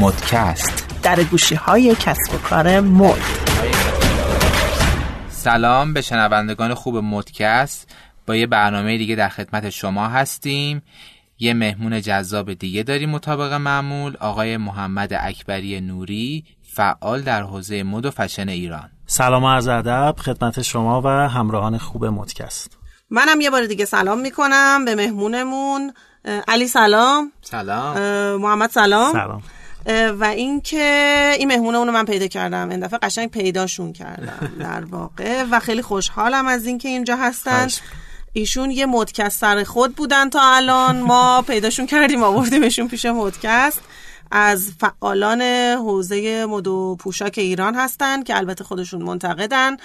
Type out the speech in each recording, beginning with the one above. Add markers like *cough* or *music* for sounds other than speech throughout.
مدکست. در گوشی های کسب و کار مد. سلام به شنوندگان خوب مدکست. با یه برنامه دیگه در خدمت شما هستیم. یه مهمون جذاب دیگه داریم مطابق معمول آقای محمد اکبری نوری فعال در حوزه مد و فشن ایران. سلام و عرض ادب خدمت شما و همراهان خوب مدکست. منم یه بار دیگه سلام می‌کنم به مهمونمون. علی سلام. سلام. محمد سلام. سلام. و اینکه این مهمونمون رو من پیدا کردم. این دفعه قشنگ پیداشون کردم در واقع. و خیلی خوشحالم از اینکه اینجا هستن. ایشون یه مدکست سر خود بودن تا الان. ما پیداشون کردیم آوردیمشون پیش مدکست. از فعالان حوزه مد و پوشاک ایران هستن که البته خودشون منتقدن.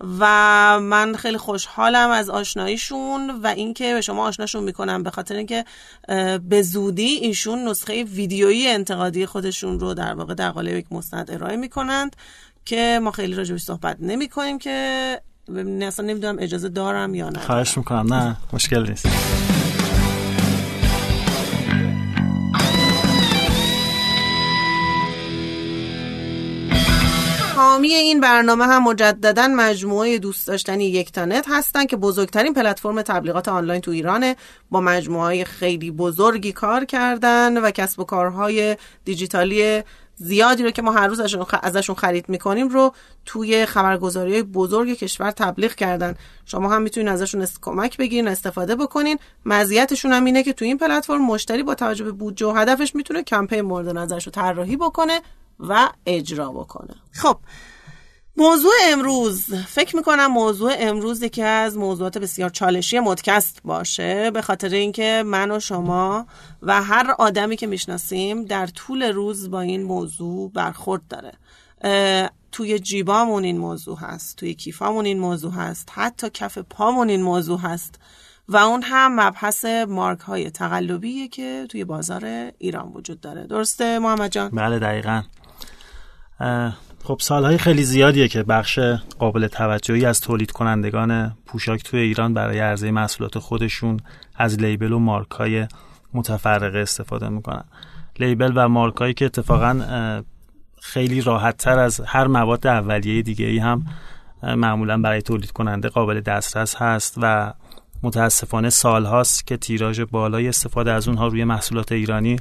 و من خیلی خوشحالم از آشناییشون و اینکه به شما آشناشون می‌کنم به خاطر اینکه به زودی ایشون نسخه ویدیویی انتقادی خودشون رو در واقع در قالب یک مستند ارائه می‌کنند که ما خیلی راجبش صحبت نمی کنیم که اصلا نمی‌دونم اجازه دارم یا نه. خواهش می‌کنم. نه مشکل نیست. حامی این برنامه هم مجددا مجموعه دوست داشتنی یکتانت هستن که بزرگترین پلتفرم تبلیغات آنلاین تو ایرانه. با مجموعه خیلی بزرگی کار کردن و کسب و کارهای دیجیتالی زیادی رو که ما هر روز ازشون خرید می‌کنیم رو توی خبرگزاری بزرگ کشور تبلیغ کردن. شما هم می‌تونین ازشون کمک بگیرین استفاده بکنین. مزیتشون هم اینه که توی این پلتفرم مشتری با توجه به بودجه و هدفش می‌تونه کمپین مورد نظرش رو طراحی بکنه و اجرا بکنه. خب موضوع امروز فکر می‌کنم موضوع امروز یکی از موضوعات بسیار چالشی مدکست باشه به خاطر اینکه من و شما و هر آدمی که می‌شناسیم در طول روز با این موضوع برخورد داره. توی جیبامون این موضوع هست توی کیفامون این موضوع هست حتی کف پامون این موضوع هست و اون هم مبحث مارک های تقلبیه که توی بازار ایران وجود داره. درسته محمد جان؟ بله دقیقا. خب سالهای خیلی زیادیه که بخش قابل توجهی از تولید کنندگان پوشاک توی ایران برای عرضه محصولات خودشون از لیبل و مارک های متفرقه استفاده می‌کنن. لیبل و مارک هایی که اتفاقا خیلی راحت تر از هر مواد اولیه دیگه ای هم معمولا برای تولید کننده قابل دسترس هست و متاسفانه سال هاست که تیراژ بالای استفاده از اونها روی محصولات ایرانی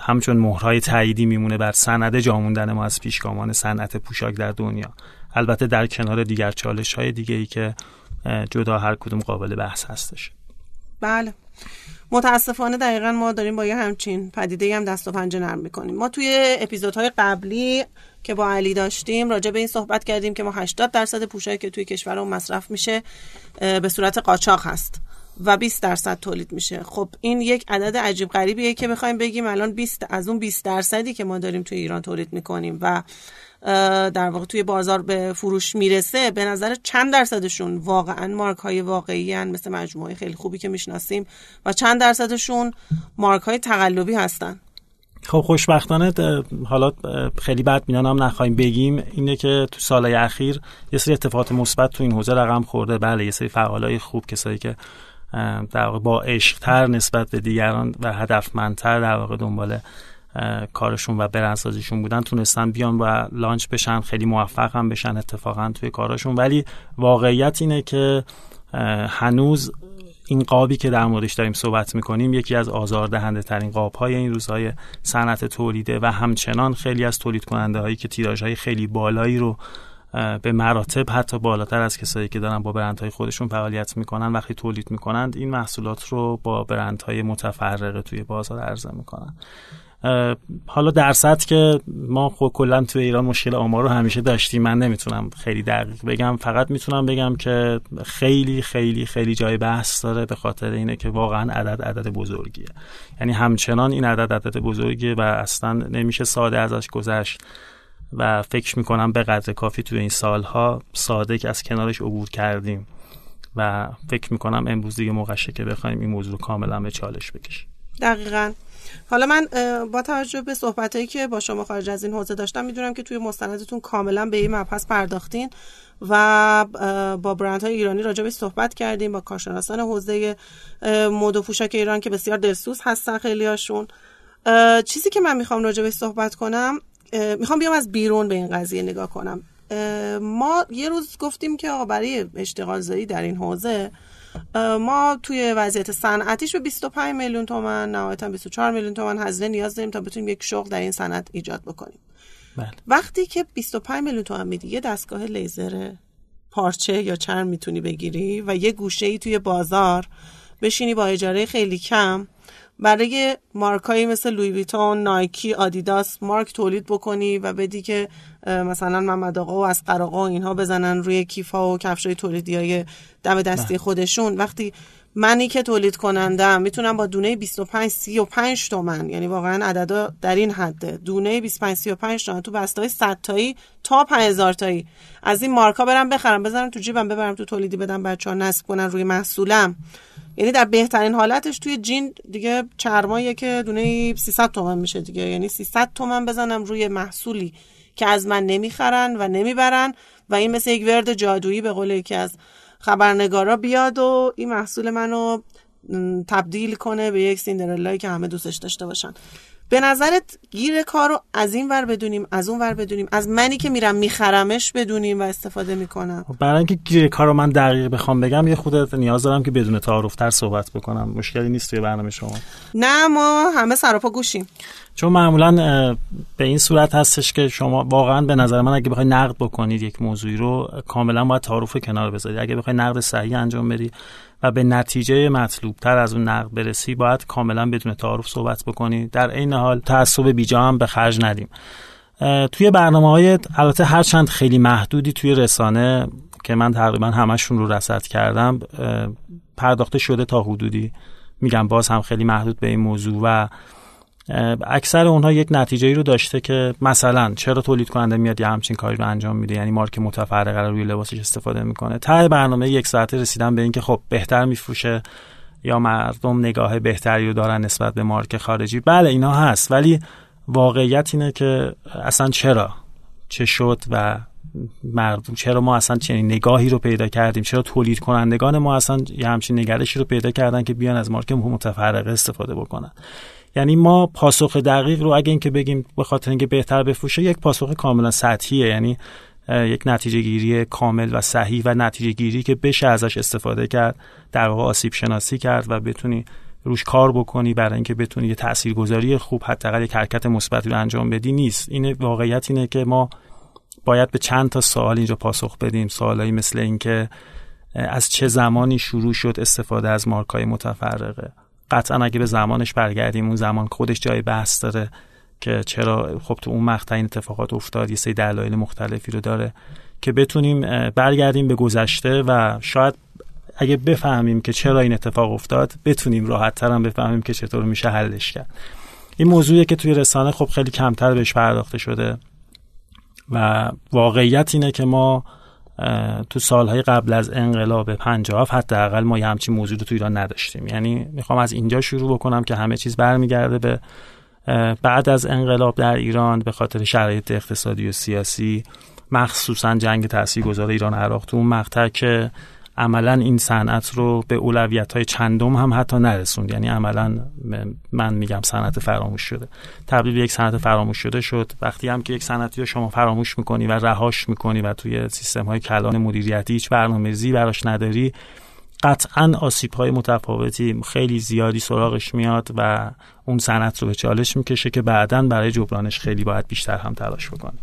همچون مهرهای تاییدی میمونه بر سند جاموندن ما از پیشگامان صنعت پوشاک در دنیا. البته در کنار دیگر چالش های دیگه ای که جدا هر کدوم قابل بحث هستش. بله. متاسفانه دقیقا ما داریم با یه همچین پدیده هم دست و پنجه نرم می‌کنیم. ما توی اپیزودهای قبلی که با علی داشتیم راجع به این صحبت کردیم که ما 80 درصد پوشاکی که توی کشور مصرف میشه به صورت قاچاق هست. و 20 درصد تولید میشه. خب این یک عدد عجیب غریبیه که بخوایم بگیم الان 20 از اون 20 درصدی که ما داریم توی ایران تولید می‌کنیم و در واقع توی بازار به فروش می‌رسه به نظر چند درصدشون واقعا مارک های واقعی هن مثل مجموعه خیلی خوبی که می‌شناسیم و چند درصدشون مارک های تقلبی هستن؟ خب خوشبختانه حالا خیلی بد میان هم نخواهیم بگیم اینه که تو سالهای اخیر یه سری اتفاقات مثبت تو این حوزه رقم خورده. بله یه سری فعالای خوب کسایی که در واقع با عشقتر نسبت به دیگران و هدفمندتر در واقع دنبال کارشون و برندسازیشون بودن تونستن بیان و لانچ بشن خیلی موفق هم بشن اتفاقا توی کارشون ولی واقعیت اینه که هنوز این قابی که در موردش داریم صحبت می‌کنیم یکی از آزاردهنده ترین قاب های این روزهای صنعت تولیده و همچنان خیلی از تولید کننده هایی که تیراژ های خیلی بالایی رو به مراتب حتی بالاتر از کسایی که دارن با برندهای خودشون فعالیت می‌کنن وقتی تولید می‌کنند این محصولات رو با برندهای متفرقه توی بازار عرضه می‌کنن. حالا درصد که ما خب کلا توی ایران مشکل آمار رو همیشه داشتیم من نمی‌تونم خیلی دقیق بگم. فقط می‌تونم بگم که خیلی خیلی خیلی جای بحث داره به خاطر اینه که واقعا عدد عدد بزرگیه. یعنی همچنان این عدد عدد بزرگیه و اصلا نمیشه ساده ازش گذشت. و فکر می‌کنم به قدر کافی توی این سالها صادق از کنارش عبور کردیم و فکر می‌کنم امروز دیگه موقعشه که بخوایم این موضوع کاملا به چالش بکشیم. دقیقا. حالا من با توجه به صحبتهایی که با شما خارج از این حوزه داشتم می‌دونم که توی مستندتون کاملا به این مبحث پرداختین و با برندهای ایرانی راجع به صحبت کردیم با کارشناسان حوزه مد و پوشاک ایران که بسیار دلسوز هستن خیلی هاشون چیزی که من می‌خوام راجع به صحبت کنم می‌خوام بیام از بیرون به این قضیه نگاه کنم ما یه روز گفتیم که آقا برای اشتغال زایی در این حوزه ما توی وضعیت صنعتیش به 25 میلیون تومن نهایتا 24 میلیون تومن هزینه نیاز داریم تا بتونیم یک شغل در این صنعت ایجاد بکنیم بله. وقتی که 25 میلیون تومن میدی یه دستگاه لیزر پارچه یا چرم می‌تونی بگیری و یه گوشه ای توی بازار بشینی با اجاره خیلی کم برای مارکایی مثل لوی ویتون، نایکی، آدیداس مارک تولید بکنی و بدی که مثلا محمد آقا و از آقا اینها بزنن روی کیفا و کفشای تولیدی های دم دستی بله. خودشون وقتی منی که تولید کنندم می‌تونم با دونه 25 35 تومن یعنی واقعا عددا در این حده دونه 25 35 تومن تو بسته های 100 تایی تا 5000 تایی. از این مارکا برم بخرم بزنم تو جیبم ببرم تو تولیدی بدم بچه ها نصب کنن روی محصولم. یعنی در بهترین حالتش توی جین دیگه چرماییه که دونه 300 تومن میشه دیگه. یعنی 300 تومن بزنم روی محصولی که از من نمی‌خرن و نمی‌برن و این مثل یک ورد جادویی به قول یکی از خبرنگارا بیاد و این محصول منو تبدیل کنه به یک سیندرلایی که همه دوستش داشته باشن. به نظرت گیر کار رو از این ور بدونیم از اون ور بدونیم از منی که میرم میخرمش بدونیم و استفاده می‌کنم؟ خب، برای اینکه گیر کار رو من دقیق بخوام بگم یه خودت نیاز دارم که بدون تعارف تر صحبت بکنم. مشکلی نیست توی برنامه شما. نه ما همه سراپا گوشیم. چون معمولا به این صورت هستش که شما واقعا به نظر من اگه بخوای نقد بکنید یک موضوعی رو کاملا باید تعارف کنار بذارید. اگه بخوای نقد صحیح انجام بدی به نتیجه مطلوب تر از اون نقد برسی باید کاملا بدون تعارف صحبت بکنی. در این حال تعصب بیجا هم به خرج ندیم. توی برنامه های البته هر چند خیلی محدودی توی رسانه که من تقریبا همشون رو رصد کردم پرداخته شده تا حدودی. میگم باز هم خیلی محدود به این موضوع و اکثر اونها یک نتیجه ای رو داشته که مثلا چرا تولید کننده میاد یه همچین کاری رو انجام میده؟ یعنی مارک متفرقه رو روی لباسش استفاده می‌کنه. تا برنامه یک ساعته رسیدن به اینکه خب بهتر میفروشه یا مردم نگاه بهتری رو دارن نسبت به مارک خارجی؟ بله اینا هست. ولی واقعیت اینه که اصلا چرا؟ چه شد و مردم چرا ما اصلا چنین نگاهی رو پیدا کردیم؟ چرا تولید کنندگان ما اصلا یه همچین نگرشی رو پیدا کردن که بیان از مارک متفرقه استفاده بکنن؟ یعنی ما پاسخ دقیق رو اگه اینکه بگیم به خاطر اینکه بهتر بفروشه یک پاسخ کاملا سطحیه. یعنی یک نتیجه گیری کامل و صحیح و نتیجه گیری که بشه ازش استفاده کرد در واقع آسیب شناسی کرد و بتونی روش کار بکنی برای اینکه بتونی یه تاثیرگذاری خوب حداقل یک حرکت مثبتی رو انجام بدی نیست. این واقعیت اینه که ما باید به چند تا سوال اینجا پاسخ بدیم. سوالایی مثل اینکه از چه زمانی شروع شد استفاده از مارکای متفرقه؟ قطعا اگه به زمانش برگردیم اون زمان خودش جای بحث داره که چرا خب تو اون مقطع این اتفاقات افتاد یه سری دلایل مختلفی رو داره که بتونیم برگردیم به گذشته و شاید اگه بفهمیم که چرا این اتفاق افتاد بتونیم راحت هم بفهمیم که چطور میشه حلش کرد. این موضوعیه که توی رسانه خب خیلی کمتر بهش پرداخته شده و واقعیت اینه که ما تو سالهای قبل از انقلاب 57 حداقل ما یه همچین موضوع رو تو ایران نداشتیم. یعنی می‌خوام از اینجا شروع بکنم که همه چیز برمیگرده به بعد از انقلاب در ایران به خاطر شرایط اقتصادی و سیاسی مخصوصا جنگ تاثیرگذار ایران عراق تو اون مقطع که عملا این صنعت رو به اولویت های چندم هم حتی نرسوند. یعنی عملا من میگم صنعت فراموش شده. تبدیل یک صنعت فراموش شده شد. وقتی هم که یک صنعتی رو شما فراموش می‌کنی و رهاش می‌کنی و توی سیستم های کلان مدیریتی هیچ برنامه‌ریزی براش نداری قطعا آسیب های متفاوتی خیلی زیادی سراغش میاد و اون صنعت رو به چالش می‌کشه که بعدا برای جبرانش خیلی باید بیشتر هم تلاش بکنه.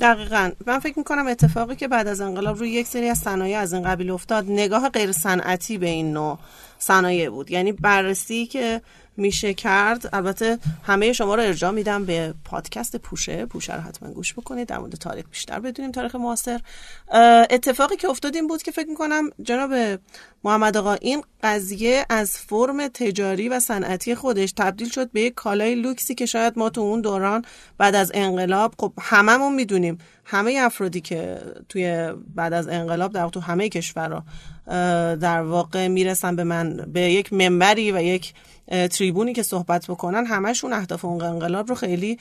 دقیقا. من فکر می‌کنم اتفاقی که بعد از انقلاب روی یک سری از صنایع از این قبیل افتاد نگاه غیر صنعتی به این نوع صنایع بود. یعنی بررسی که میشه کرد. البته همه شما رو ارجاع میدم به پادکست پوشه. پوشه رو حتما گوش بکنید. در مورد تاریخ بیشتر بدونیم تاریخ معاصر. اتفاقی که افتاد این بود که فکر می‌کنم جناب محمد آقا این قضیه از فرم تجاری و صنعتی خودش تبدیل شد به یک کالای لوکسی که شاید ما تو اون دوران بعد از انقلاب خب هممون می‌دونیم. همه افرادی که توی بعد از انقلاب در تو همه کشورها در واقع می‌رسن به من به یک منبری و یک تریبونی که صحبت بکنن همشون اهداف اون انقلاب رو خیلی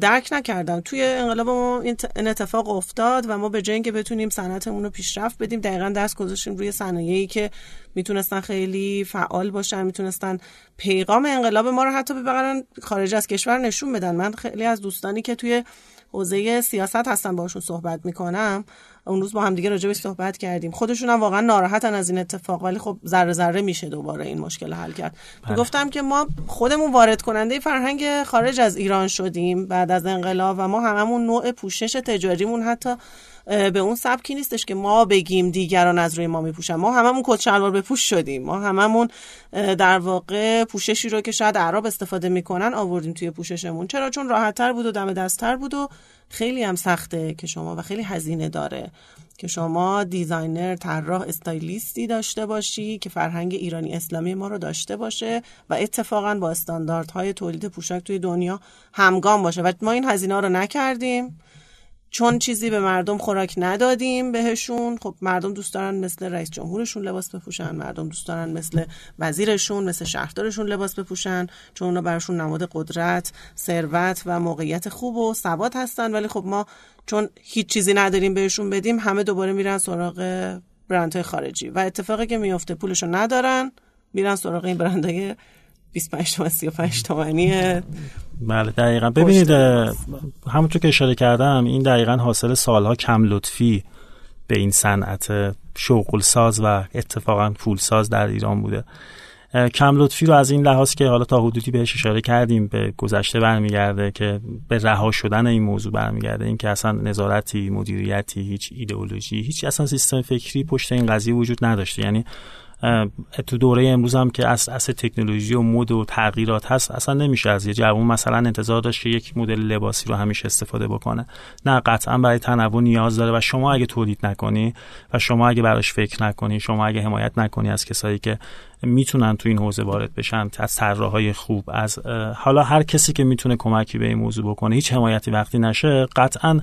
درک نکردن. توی انقلاب ما این اتفاق افتاد و ما به اینکه بتونیم صنعتمون رو پیشرفت بدیم دقیقا دست گذاشتیم روی صنایعی که می‌تونستن خیلی فعال باشن می‌تونستن پیغام انقلاب ما رو حتی ببرن خارج از کشور نشون بدن. من خیلی از دوستانی که توی حوزه سیاست هستن باشون صحبت می‌کنم اون روز با هم دیگه راجبش صحبت کردیم. خودشون هم واقعا ناراحتن از این اتفاق ولی خب ذره ذره میشه دوباره این مشکل حل کرد. بله. گفتم که ما خودمون وارد کننده فرهنگ خارج از ایران شدیم بعد از انقلاب و ما هممون نوع پوشش تجاریمون حتی به اون سبکی نیستش که ما بگیم دیگران از روی ما میپوشن. ما هممون کت شلوار بپوش شدیم. ما هممون در واقع پوششی رو که شاید اعراب استفاده می‌کنن آوردیم توی پوششمون. چرا؟ چون راحتتر بود و دم دستتر بود و خیلی هم سخته که شما و خیلی هزینه داره که شما designer طراح استایلیستی داشته باشی که فرهنگ ایرانی اسلامی ما رو داشته باشه و اتفاقا با استانداردهای تولید پوشاک توی دنیا همگام باشه. و ما این هزینه رو نکردیم. چون چیزی به مردم خوراک ندادیم بهشون خب مردم دوست دارن مثل رئیس جمهورشون لباس بپوشن مردم دوست دارن مثل وزیرشون مثل شهردارشون لباس بپوشن چون اونا براشون نماد قدرت ثروت و موقعیت خوب و ثبات هستن. ولی خب ما چون هیچ چیزی نداریم بهشون بدیم همه دوباره میرن سراغ برندهای خارجی. و اتفاقی که میفته پولشو ندارن میرن سراغ این برندهای 25 تومن 35 تومنی بله دقیقا. ببینید همونطور که اشاره کردم این دقیقا حاصل سالها کم لطفی به این صنعت شغل ساز و اتفاقا پول ساز در ایران بوده. کم لطفی رو از این لحاظ که حالا تا حدودی بهش اشاره کردیم به گذشته برمیگرده که به رها شدن این موضوع برمیگرده. این که اصلا نظارتی مدیریتی هیچ ایدئولوژی هیچ اصلا سیستم فکری پشت این قضیه وجود نداشته. یعنی تو دوره امروز هم که از اصل تکنولوژی و مد و تغییرات هست اصلا نمیشه از یه جوان مثلا انتظار داشت که یک مدل لباسی رو همیشه استفاده بکنه. نه قطعا برای تنوع نیاز داره و شما اگه تولید نکنی و شما اگه براش فکر نکنی شما اگه حمایت نکنی از کسایی که می‌تونن تو این حوزه وارد بشن از طراحهای خوب از حالا هر کسی که می‌تونه کمکی به این موضوع بکنه هیچ حمایتی وقتی نشه قطعا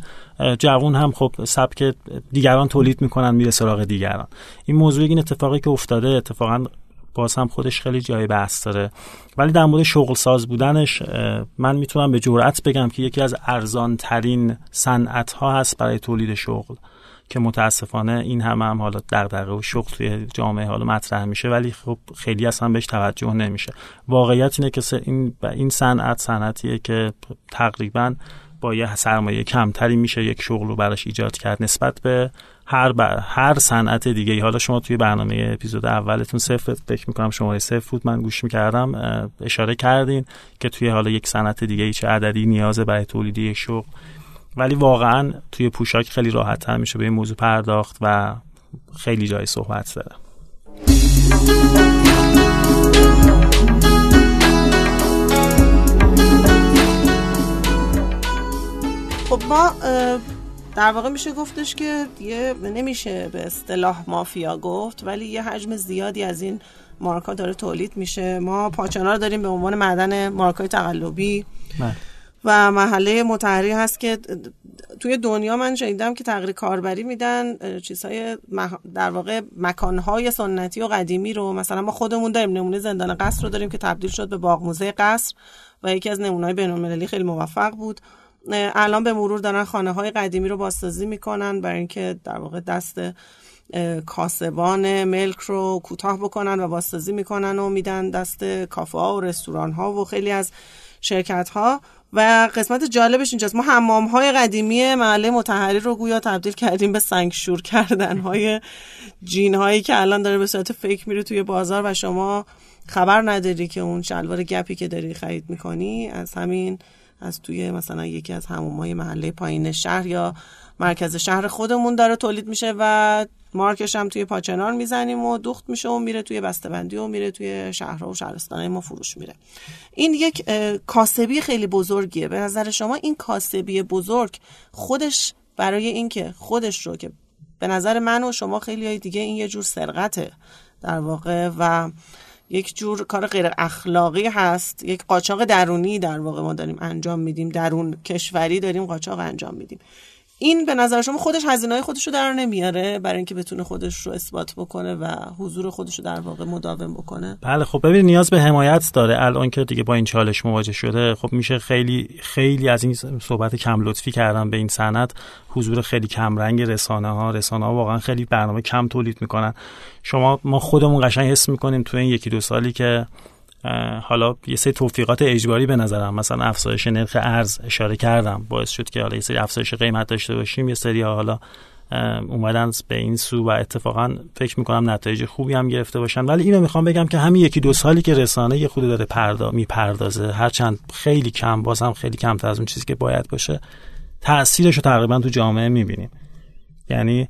جوون هم خب سبک دیگران تولید می‌کنن میره سراغ دیگران. این موضوع این اتفاقی که افتاده اتفاقا باز هم خودش خیلی جای بحث داره. ولی در مورد شغل ساز بودنش من می‌تونم به جرأت بگم که یکی از ارزان ترین صنعت ها هست برای تولید شغل. که متاسفانه این همه هم حالا دغدغه و شغل توی جامعه حالا مطرح میشه ولی خب خیلی اصلا بهش توجه نمیشه. واقعیت اینه که این این صنعت صنعتیه که تقریبا با یه سرمایه کمتری میشه یک شغل رو براش ایجاد کرد نسبت به هر بر هر صنعت دیگه ای حالا شما توی برنامه اپیزود اولتون صفر فکر می‌کنم شما صفر بود من گوش می‌کردم اشاره کردین که توی حالا یک صنعت دیگه چه عددی نیازه برای تولیدی شغل. ولی واقعا توی پوشاک خیلی راحت تر میشه به این موضوع پرداخت و خیلی جای صحبت داره. خب ما در واقع میشه گفتش که یه نمیشه به اصطلاح مافیا گفت ولی یه حجم زیادی از این مارکا داره تولید میشه. ما پاچانا رو داریم به عنوان معدن مارکای تقلبی. بله. و محله متحری هست که توی دنیا من شنیدم که تغییر کاربری میدن چیزهای در واقع مکانهای سنتی و قدیمی رو. مثلا ما خودمون داریم نمونه زندان قصر رو داریم که تبدیل شد به باغ موزه قصر و یکی از نمونه‌های بین‌المللی خیلی موفق بود. الان به مرور دارن خانه های قدیمی رو بازسازی می‌کنن برای اینکه در واقع دست کاسبان ملک رو کوتاه بکنن و بازسازی می‌کنن و میدن دست کافه ها و رستوران ها و خیلی از شرکت ها و قسمت جالبش اینجاست. ما حمام های قدیمی محله متحری رو گویا تبدیل کردیم به سنگشور کردن های جین هایی که الان داره به صورت فیک میره توی بازار و شما خبر نداری که اون شلوار گپی که داری خرید می‌کنی از همین از توی مثلا یکی از های محله پایین شهر یا مرکز شهر خودمون داره تولید میشه و مارکش هم توی پاچنار می‌زنیم و دوخت میشه و میره توی بسته‌بندی و میره توی شهرها و شهرستانه ما فروش میره این یک کاسبی خیلی بزرگیه. به نظر شما این کاسبی بزرگ خودش برای اینکه خودش رو که به نظر من و شما خیلی های دیگه این یه جور سرقته در واقع و یک جور کار غیر اخلاقی هست یک قاچاق درونی در واقع ما داریم انجام میدیم درون کشوری داریم قاچاق انجام میدیم. این به نظر شما خودش هزینه خودش رو در نمیاره برای اینکه بتونه خودش رو اثبات بکنه و حضور خودش رو در واقع مداوم بکنه؟ بله خب ببین نیاز به حمایت داره. الان که دیگه با این چالش مواجه شده خب میشه خیلی خیلی از این صحبت کم لطفی کردن به این سند حضور خیلی کم رنگ رسانه ها رسانه ها واقعا خیلی برنامه کم تولید می‌کنن. شما ما خودمون قشنگ حس می‌کنیم تو این یکی دو سالی که حالا یه سری توفیقات اجباری به نظرم مثلا افزایش نرخ ارز اشاره کردم باعث شد که حالا یه سری افزایش قیمت داشته باشیم. یه سری حالا اومدن به این سو و اتفاقا فکر می‌کنم نتایج خوبی هم گرفته باشن. ولی اینو می‌خوام بگم که همین یکی دو سالی که رسانه یه خود داره پردا می‌پردازه هرچند خیلی کم بازم خیلی کمتر از اون چیزی که باید باشه تاثیرش رو تقریبا تو جامعه می‌بینیم. یعنی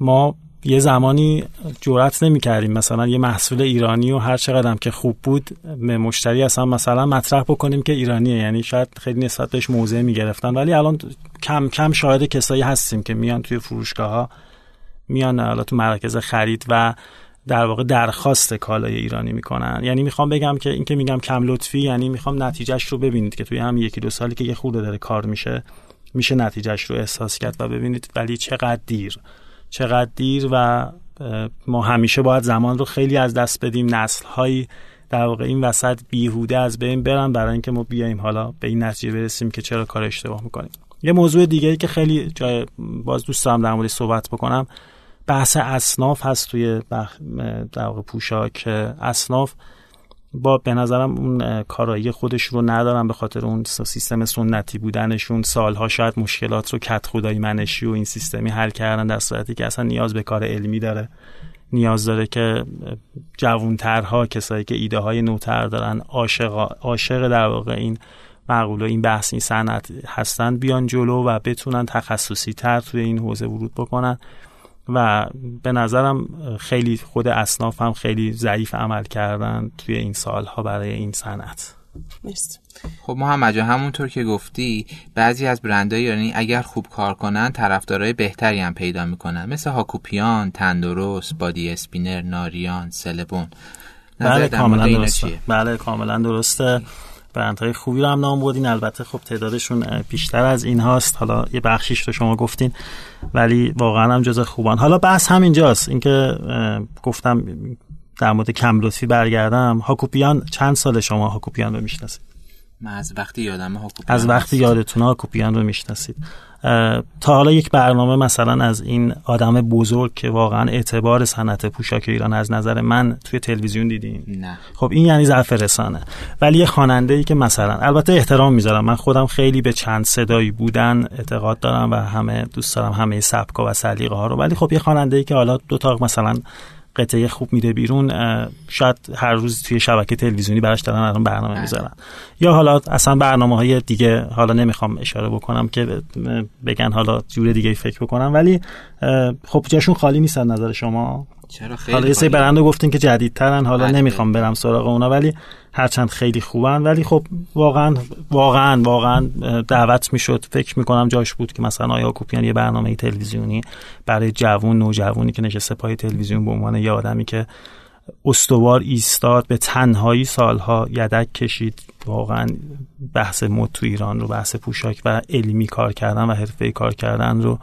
ما یه زمانی جرأت نمی‌کردیم. مثلا یه محصول ایرانی و هر چقدر که خوب بود به مشتری اصلا مثلا مطرح بکنیم که ایرانیه. یعنی شاید خیلی نسبت بهش موضع می‌گرفتن. ولی الان کم کم شاهد کسایی هستیم که میان توی فروشگاه ها میان حالا تو مراکز خرید و در واقع درخواست کالای ایرانی می‌کنن. یعنی می‌خوام بگم که این که میگم کم لطفی یعنی می‌خوام نتیجهش رو ببینید که توی هم یکی دو سالی که یه خورده داره کار میشه میشه نتیجهش رو احساس کرد و ببینید ولی چقدر دیر. چقدر دیر و ما همیشه باید زمان رو خیلی از دست بدیم. نسل هایی در واقع این وسط بیهوده از بین برن برای اینکه ما بیایم. حالا به این نتیجه برسیم که چرا کار اشتباه می‌کنیم. یه موضوع دیگه ای که خیلی جای باز دوست دارم در مورد صحبت بکنم. بحث اصناف هست توی در واقع پوشاک. اصناف با به نظرم اون کارایی خودش رو ندارم به خاطر اون سیستم سنتی بودنشون. سالها شاید مشکلات رو کت خدایی منشی و این سیستمی حل کردن در صورتی که اصلا نیاز به کار علمی داره. نیاز داره که جوونترها کسایی که ایده های نوتر دارن عاشق عاشق در واقع این مقوله این بحث این صنعت هستن بیان جلو و بتونن تخصصی تر توی این حوزه ورود بکنن. و به نظرم خیلی خود اصناف هم خیلی ضعیف عمل کردن توی این سالها برای این صنعت. خب محمد جان همونطور که گفتی بعضی از برندهای ایرانی اگر خوب کار کنن طرفدارای بهتری هم پیدا می‌کنن. مثل هاکوپیان، تندرست، بادی اسپینر، ناریان، سلبون. بله کاملا درسته. بله کاملا درسته. برندهای خوبی رو هم نام بودین البته خب تعدادشون بیشتر از این هاست. حالا یه بخشیش رو شما گفتین ولی واقعا هم جز خوبان. حالا بحث همینجاست. اینکه گفتم در مورد کم لطفی برگردم. هاکوپیان چند سال شما هاکوپیان رو می‌شناسید؟ من از وقتی یادم هاکوپیان از وقتی یادتون هاکوپیان رو می‌شناسید. تا حالا یک برنامه مثلا از این آدم بزرگ که واقعا اعتبار صنعت پوشاک ایران از نظر من توی تلویزیون دیدیم نه. خب این یعنی ضعف رسانه. ولی یه خواننده ای که مثلا البته احترام می‌ذارم. من خودم خیلی به چند صدایی بودن اعتقاد دارم و همه دوست دارم همه سبکا و سلیقه ها رو. ولی خب یه خواننده ای که حالا دو تا مثلا قطعه خوب میده بیرون شاید هر روز توی شبکه تلویزیونی براش دارن الان برنامه می‌ذارن. یا حالا اصلا برنامه های دیگه حالا نمی‌خوام اشاره بکنم که بگن حالا جور دیگه فکر بکنم ولی خب جاشون خالی نیستن نظر شما؟ چرا خیلی حالا یه سری برنده گفتین که جدیدترن حالا نمی‌خوام برم سراغ اونا ولی هرچند خیلی خوبن ولی خب واقعا واقعا واقعا دعوت می‌شد. فکر می‌کنم جاش بود که مثلا آیا کوپیان یه برنامه تلویزیونی برای جوون نوجوانی که نشسته پای تلویزیون به عنوان یه آدمی که استوار ایستاد به تنهایی سالها یدک کشید. واقعا بحث مد تو ایران رو بحث پوشاک و علمی کار کردن و حرفه کار کردن رو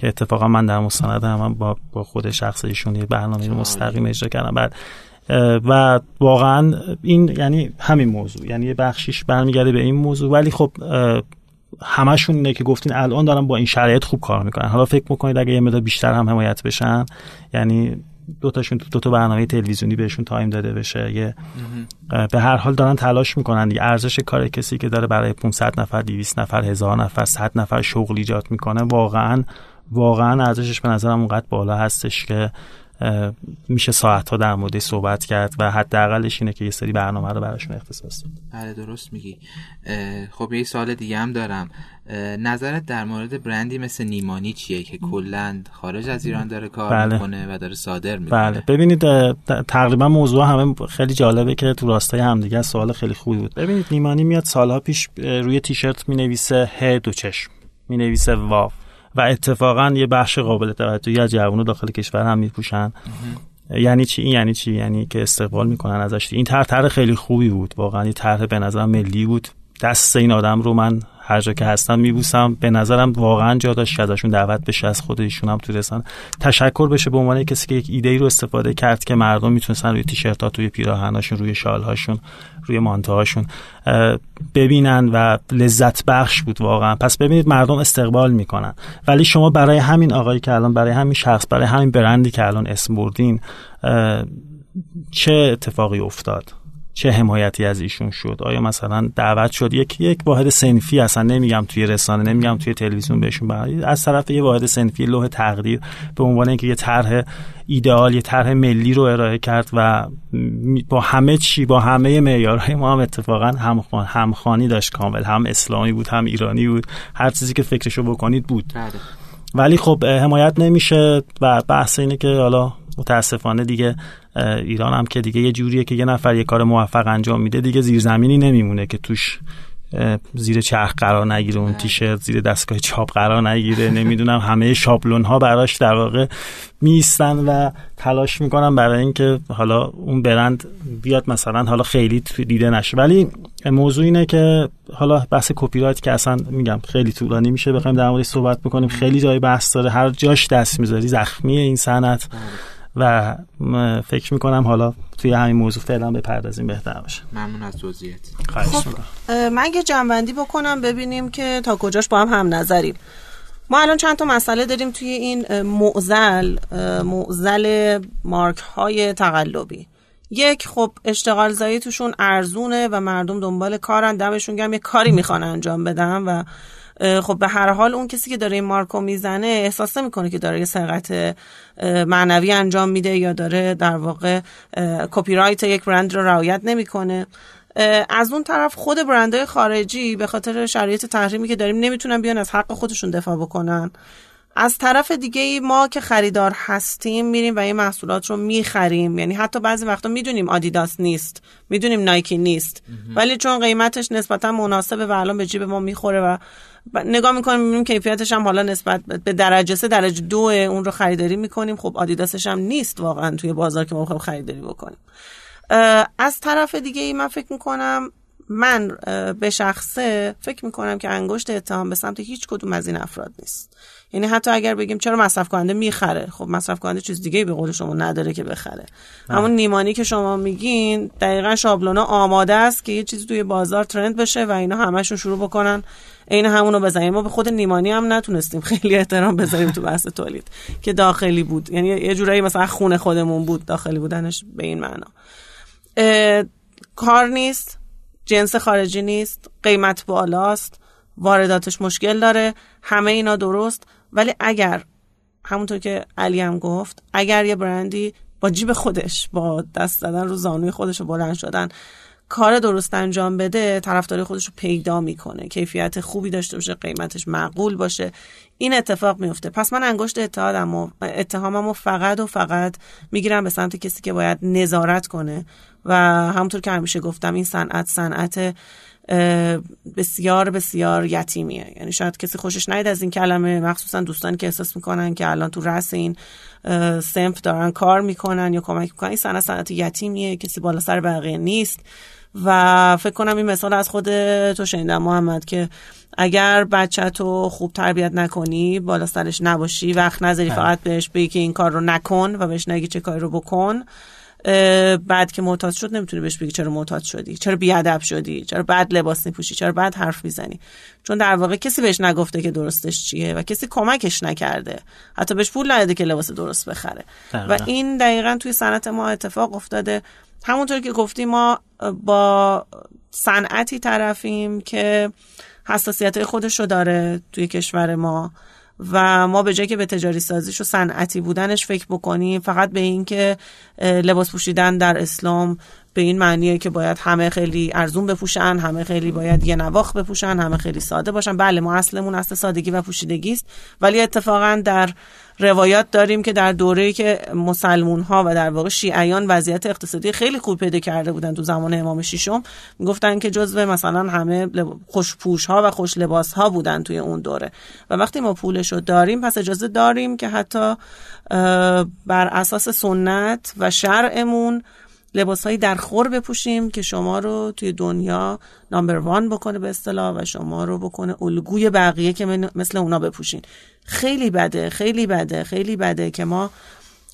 که اتفاقا من در مستند هم با, با خود شخص ایشون یه برنامه رو مستقیم اجرا کردم. بعد و واقعا این یعنی همین موضوع. یعنی یه بخشیش برمیگرده به این موضوع. ولی خب همشون اینه که گفتین الان دارن با این شرایط خوب کار می‌کنن. حالا فکر می‌کنید اگه یه مدار بیشتر هم حمایت بشن یعنی دوتاشون تو دو تا برنامه تلویزیونی بهشون تایم داده بشه. یه به هر حال دارن تلاش می‌کنن دیگه. ارزش کار کسی که داره برای 500 نفر 200 نفر هزار نفر 100 نفر شغل ایجاد می‌کنه واقعا واقعا ارزشش به نظرم اونقدر بالا هستش که میشه ساعت ها در مورد صحبت کرد و حداقلش اینه که یه سری برنامه رو براشون اختصاص داد. بله درست میگی. خب یه سال دیگه هم دارم. نظرت در مورد برندی مثل نیمانی چیه که کلا خارج از ایران داره کار بله. می‌کنه و داره صادر می‌کنه؟ بله. ببینید تقریبا موضوع همه خیلی جالبه که تو راستای همدیگه سوال خیلی خوبی بود. ببینید نیمانی میاد سالها پیش روی تیشرت می‌نویسه ه دو چشم می‌نویسه واو. و اتفاقا یه بخش قابل توجهی از جوانو داخل کشور هم میپوشن. یعنی چی؟ این یعنی چی؟ یعنی که استقبال می‌کنن ازش. این طرح خیلی خوبی بود. واقعا این طرح به نظر ملی بود. دست این آدم رو من هر جا که هستن میبوسم. به نظرم واقعا جا داشت ازشون دعوت بشه از خود ایشون هم تو رسانه. تشکر بشه به عنوان کسی که یک ایده ای رو استفاده کرد که مردم می‌تونستن روی تیشرت ها توی پیراهناشون روی شال هاشون روی مانتو هاشون ببینن و لذت بخش بود واقعا. پس ببینید مردم استقبال می‌کنن. ولی شما برای همین آقایی که الان برای همین شخص برای همین برندی که الان اسم بردین چه اتفاقی افتاد؟ چه حمایتی از ایشون شد؟ آیا مثلا دعوت شد؟ یک یک واحد سنفی اصلا نمیگم توی رسانه نمیگم توی تلویزیون بهشون برای از طرف یه واحد سنفی لوح تقدیر به عنوان اینکه یه طرح ایدئال یه طرح ملی رو ارائه کرد و با همه چی با همه معیارهای ما هم اتفاقا هم همخوانی داشت کامل. هم اسلامی بود هم ایرانی بود. هر چیزی که فکرشو بکنید بود. بله. ولی خب حمایت نمیشه و بحث اینه که حالا متاسفانه دیگه ایران هم که دیگه یه جوریه که یه نفر یه کار موفق انجام میده دیگه زیرزمینی نمیمونه که توش زیر چرخ قرار نگیره اون تیشرت زیر دستگاه چاپ قرار نگیره. نمی‌دونم همه شابلون ها براش در واقع میستن و تلاش می‌کنن برای اینکه حالا اون برند بیاد مثلا حالا خیلی دیده نشه. ولی موضوع اینه که حالا بحث کپی رایت که اصلا میگم خیلی طولانی میشه بخوایم در موردش صحبت بکنیم. خیلی جای بحث داره هر جاش دست می‌ذاری زخمیه این صنعت. و فکر می‌کنم حالا توی همین موضوع فعلا بپردازیم بهتر باشه. ممنون از توضیحت. خب من اگه جنبندی بکنم ببینیم که تا کجاش با هم هم نظریم. ما الان چند تا مسئله داریم توی این معزل معزل مارک های تقلبی. یک خب اشتغال زایی توشون ارزونه و مردم دنبال کارن دمشون گم یه کاری می‌خوان انجام بدن و خب به هر حال اون کسی که داره این مارکو می‌زنه احساس می‌کنه که داره یه سرقت معنوی انجام میده یا داره در واقع کپی رایت یک برند رو رعایت نمی‌کنه. از اون طرف خود برندهای خارجی به خاطر شرایط تحریمی که داریم نمی‌تونن بیان از حق خودشون دفاع بکنن. از طرف دیگه ای ما که خریدار هستیم میریم و این محصولات رو می‌خریم. یعنی حتی بعضی وقتا می‌دونیم آدیداس نیست می‌دونیم نایکی نیست. ولی چون قیمتش نسبتا مناسبه و الان به جیب ما می‌خوره و نگاه می‌کنیم می‌بینیم کیفیتش هم حالا نسبت به درجه سه درجه دو اون رو خریداری می‌کنیم. خب آدیداسش هم نیست واقعا توی بازار که ما بخوایم خریداری بکنیم. از طرف دیگه ای من فکر می‌کنم من به شخصه فکر می‌کنم که انگشت اتهام به سمت هیچ کدوم از این افراد نیست. یعنی حتی اگر بگیم چرا مصرف کننده می‌خره؟ خب مصرف کننده چیز دیگه به قول شما نداره که بخره. همون نیمانی که شما میگین دقیقا شابلونا آماده است که یه چیزی توی بازار ترند بشه و اینا همشون شروع بکنن. عین همونو بزنیم. ما به خود نیمانی هم نتونستیم. خیلی احترام بذاریم تو بحث تولید که داخلی بود. یعنی یه جورایی مثلا خونه خودمون بود داخلی بودنش به این معنا. کار نیست جنس خارجی نیست قیمت بالاست وارداتش مشکل داره همه اینا درست. ولی اگر همونطور که علی هم گفت اگر یه برندی با جیب خودش با دست زدن رو زانوی خودش و بلند شدن کار درست انجام بده طرفدار خودش رو پیدا می‌کنه. کیفیت خوبی داشته باشه قیمتش معقول باشه. این اتفاق میفته پس من انگشت اتحادم و اتهامم و فقط و فقط می‌گیرم به سمت کسی که باید نظارت کنه. و همونطور که همیشه گفتم این صنعت صنعت بسیار بسیار یتیمیه. یعنی شاید کسی خوشش نیاد از این کلمه. مخصوصا دوستانی که احساس می‌کنن که الان تو رأس این سنف دارن کار می‌کنن یا کمک می‌کنن. این صنعت صنعت یتیمیه. کسی بالا سر بقیه نیست. و فکر کنم این مثال از خود تو شنیدم محمد که اگر بچه تو خوب تربیت نکنی بالا سرش نباشی وقت نذاری بله. فقط بهش بگی که این کار رو نکن و بهش نگی چه کاری رو بکن. بعد که معتاد شد نمی‌تونی بهش بگی چرا معتاد شدی چرا بیادب شدی چرا بعد لباس میپوشی چرا بعد حرف می‌زنی. چون در واقع کسی بهش نگفته که درستش چیه و کسی کمکش نکرده. حتی بهش پول نداده که لباس درست بخره. و این دقیقا توی صنعت ما اتفاق افتاده. همونطور که گفتیم ما با صنعتی طرفیم که حساسیت خودش رو داره توی کشور ما و ما به جای که به تجاری سازیش و صنعتی بودنش فکر بکنیم فقط به این که لباس پوشیدن در اسلام به این معنیه که باید همه خیلی ارزون بپوشن همه خیلی باید یه نواخ بپوشن همه خیلی ساده باشن. بله ما اصلمون اصل سادگی و پوشیدگی است ولی اتفاقا در روایات داریم که در دوره که مسلمون ها و در واقع شیعیان وضعیت اقتصادی خیلی خوب پیدا کرده بودن تو زمان امام ششم می‌گفتن که جزو مثلا همه خوش پوش ها و خوش لباس ها بودن توی اون دوره. و وقتی ما پولش رو داریم پس اجازه داریم که حتی بر اساس سنت و شرعمون لباس هایی در خور بپوشیم که شما رو توی دنیا نامبر وان بکنه به اصطلاح و شما رو بکنه الگوی بقیه که مثل اونا بپوشین. خیلی بده خیلی بده خیلی بده که ما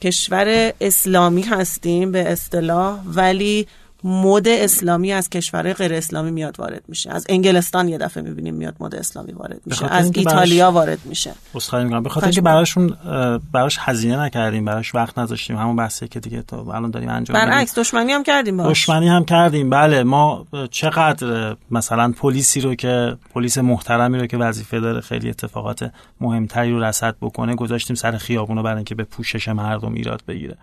کشور اسلامی هستیم به اصطلاح ولی مد اسلامی از کشورهای غیر اسلامی میاد وارد میشه. از انگلستان یه دفعه می‌بینیم میاد مد اسلامی وارد میشه. از ایتالیا وارد میشه. اسخای میگم به خاطر اینکه براشون براش هزینه نکردیم براش وقت نذاشتیم. همون بحثی که دیگه تو الان داریم انجام برعکس دشمنی هم کردیم باش دشمنی هم کردیم. بله ما چقدر مثلا پلیسی رو که پلیس محترمی رو که وظیفه داره خیلی اتفاقات مهمتری رو رصد بکنه گذاشتیم سر خیابونو برای اینکه به پوشش مردم ایراد بگیره.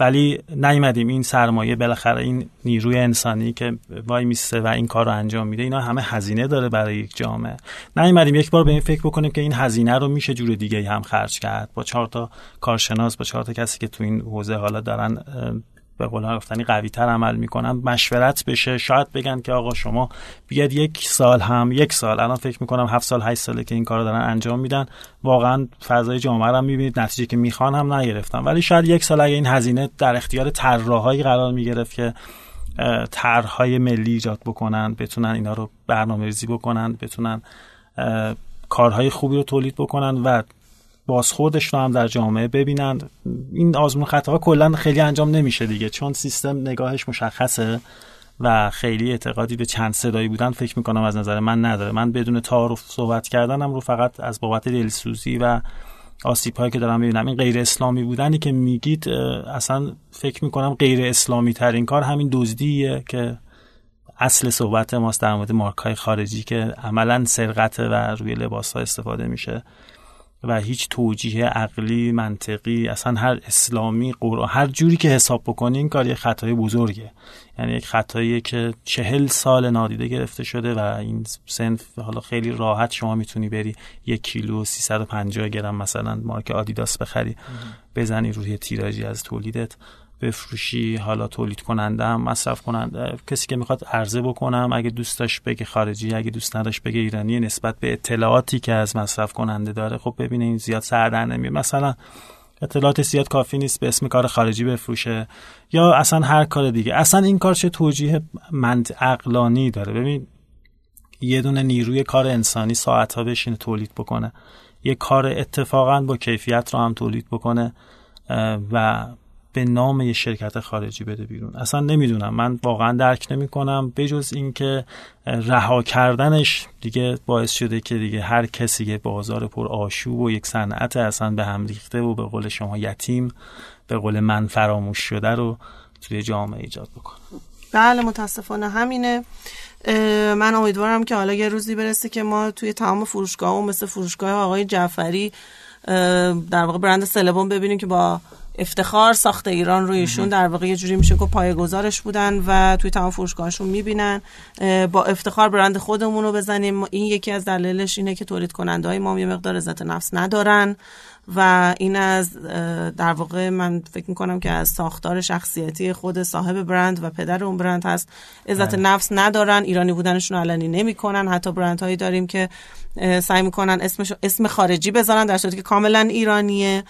ولی نیومدیم این سرمایه بالاخره این نیروی انسانی که وای میسته و این کار رو انجام میده اینا همه هزینه داره برای یک جامعه. نیومدیم یک بار به این فکر بکنیم که این هزینه رو میشه جور دیگه هم خرج کرد. با چهار تا کارشناس با چهار تا کسی که تو این حوزه حالا دارن به قول گفتنی قوی تر عمل می‌کنن مشورت بشه. شاید بگن که آقا شما بیاد یک سال هم یک سال الان فکر می‌کنم هفت سال هشت ساله که این کار دارن انجام میدن. واقعا فضای جامعه رو می‌بینید نتیجه که می‌خوان هم نگرفتن. ولی شاید یک سال اگه این هزینه در اختیار طراحایی قرار می‌گرفت که طرحهای ملی ایجاد بکنن بتونن اینا رو برنامه‌ریزی بکنن بتونن کارهای خوبی رو تولید بکنن و بازخوردش رو هم در جامعه ببینن. این آزمون خطاها کلا خیلی انجام نمیشه دیگه چون سیستم نگاهش مشخصه و خیلی اعتقادی به چند صدایی بودن فکر می‌کنم از نظر من نداره. من بدون تعارف صحبت کردنم رو فقط از بابت دلسوزی و آسیب هایی که دارم می‌بینم این غیر اسلامی بودنی که میگید اصلا فکر می‌کنم غیر اسلامی ترین کار همین دزدیه که اصل صحبت ماست در مورد مارک های خارجی که عملا سرقت و روی لباس ها استفاده میشه. و هیچ توجیه عقلی منطقی اصلا هر اسلامی قرآن هر جوری که حساب بکنی این کار یه خطای بزرگه. یعنی یک خطایی که چهل سال نادیده گرفته شده و این سنف حالا خیلی راحت شما می‌تونی بری یک کیلو 350 گرم مثلا مارک آدیداس بخری. بزنی روی تیراژی از تولیدت. بفروشی حالا تولید کننده هم مصرف کننده کسی که می‌خواد عرضه بکنم اگه دوست بگه خارجی اگه دوست نداشت بگه ایرانی نسبت به اطلاعاتی که از مصرف کننده داره خب ببینه این زیاد سردر مثلا اطلاعات زیاد کافی نیست به اسم کار خارجی بفروشه یا اصلا هر کار دیگه. اصلا این کار چه توجیه منطق عقلانی داره؟ ببین یه دونه نیروی کار انسانی ساعت ها بشینه تولید بکنه. یه کار اتفاقا با کیفیت رو هم تولید بکنه و به نام یه شرکت خارجی بده بیرون. اصلا نمی‌دونم. من واقعا درک نمی کنم بجز اینکه رها کردنش دیگه باعث شده که دیگه هر کسی که بازار پر آشوب و یک صنعت اصلا به هم ریخته و به قول شما یتیم به قول من فراموش شده رو توی جامعه ایجاد بکنه. بله متاسفانه همینه. من امیدوارم که حالا یه روزی برسه که ما توی تمام فروشگاه و مثل فروشگاه آقای جعفری در واقع برند سلبون ببینیم که با افتخار ساخت ایران رویشون در واقع یه جوری میشه که پایه‌گذارش بودن و توی تمام فروشگاهشون می‌بینن. با افتخار برند خودمون رو بزنیم. این یکی از دلایلش اینه که تولید کننده های ما یه مقدار عزت نفس ندارن و این از در واقع من فکر می‌کنم که از ساختار شخصیتی خود صاحب برند و پدر اون برند هست عزت بله. نفس ندارن. ایرانی بودنشون علنی نمی‌کنن. حتی برند هایی داریم که سعی می‌کنن اسمش اسم خارجی بذارن در صورتی که کاملا ایرانیه.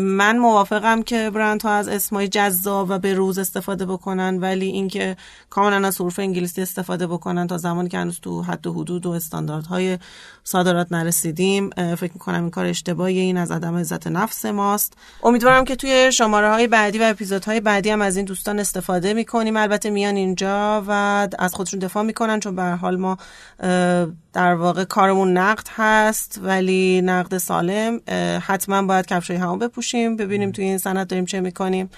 من موافقم که برند ها از اسمای جذاب و به روز استفاده بکنن ولی اینکه کاملا از حروف انگلیسی استفاده بکنن تا زمانی که هنوز تو حد و حدود و استانداردهای صادرات نرسیدیم فکر می‌کنم این کار اشتباهی این از عدم عزت نفس ماست. امیدوارم که توی شماره های بعدی و اپیزودهای بعدی هم از این دوستان استفاده می‌کنیم. البته میان اینجا و از خودشون دفاع می‌کنن چون به حال ما در واقع کارمون نقد هست ولی نقد سالم حتما باید کفشای همون بپوشیم ببینیم توی این سند داریم چه می‌کنیم.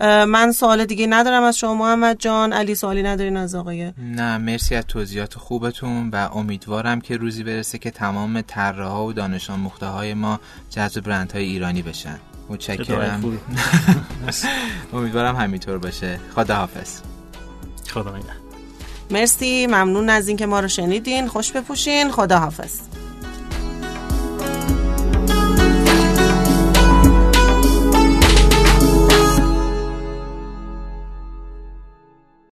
من سوال دیگه ندارم از شما محمد جان. علی سوالی ندارین از آقای؟ نه مرسی از توضیحات خوبتون و امیدوارم که روزی برسه که تمام طراحا و دانش آموخته های ما جذب برندهای ایرانی بشن. متشکرم. *laughs* امیدوارم همینطور باشه. خداحافظ. خدا مرسی. ممنون از اینکه ما رو شنیدین. خوش بپوشین. خداحافظ.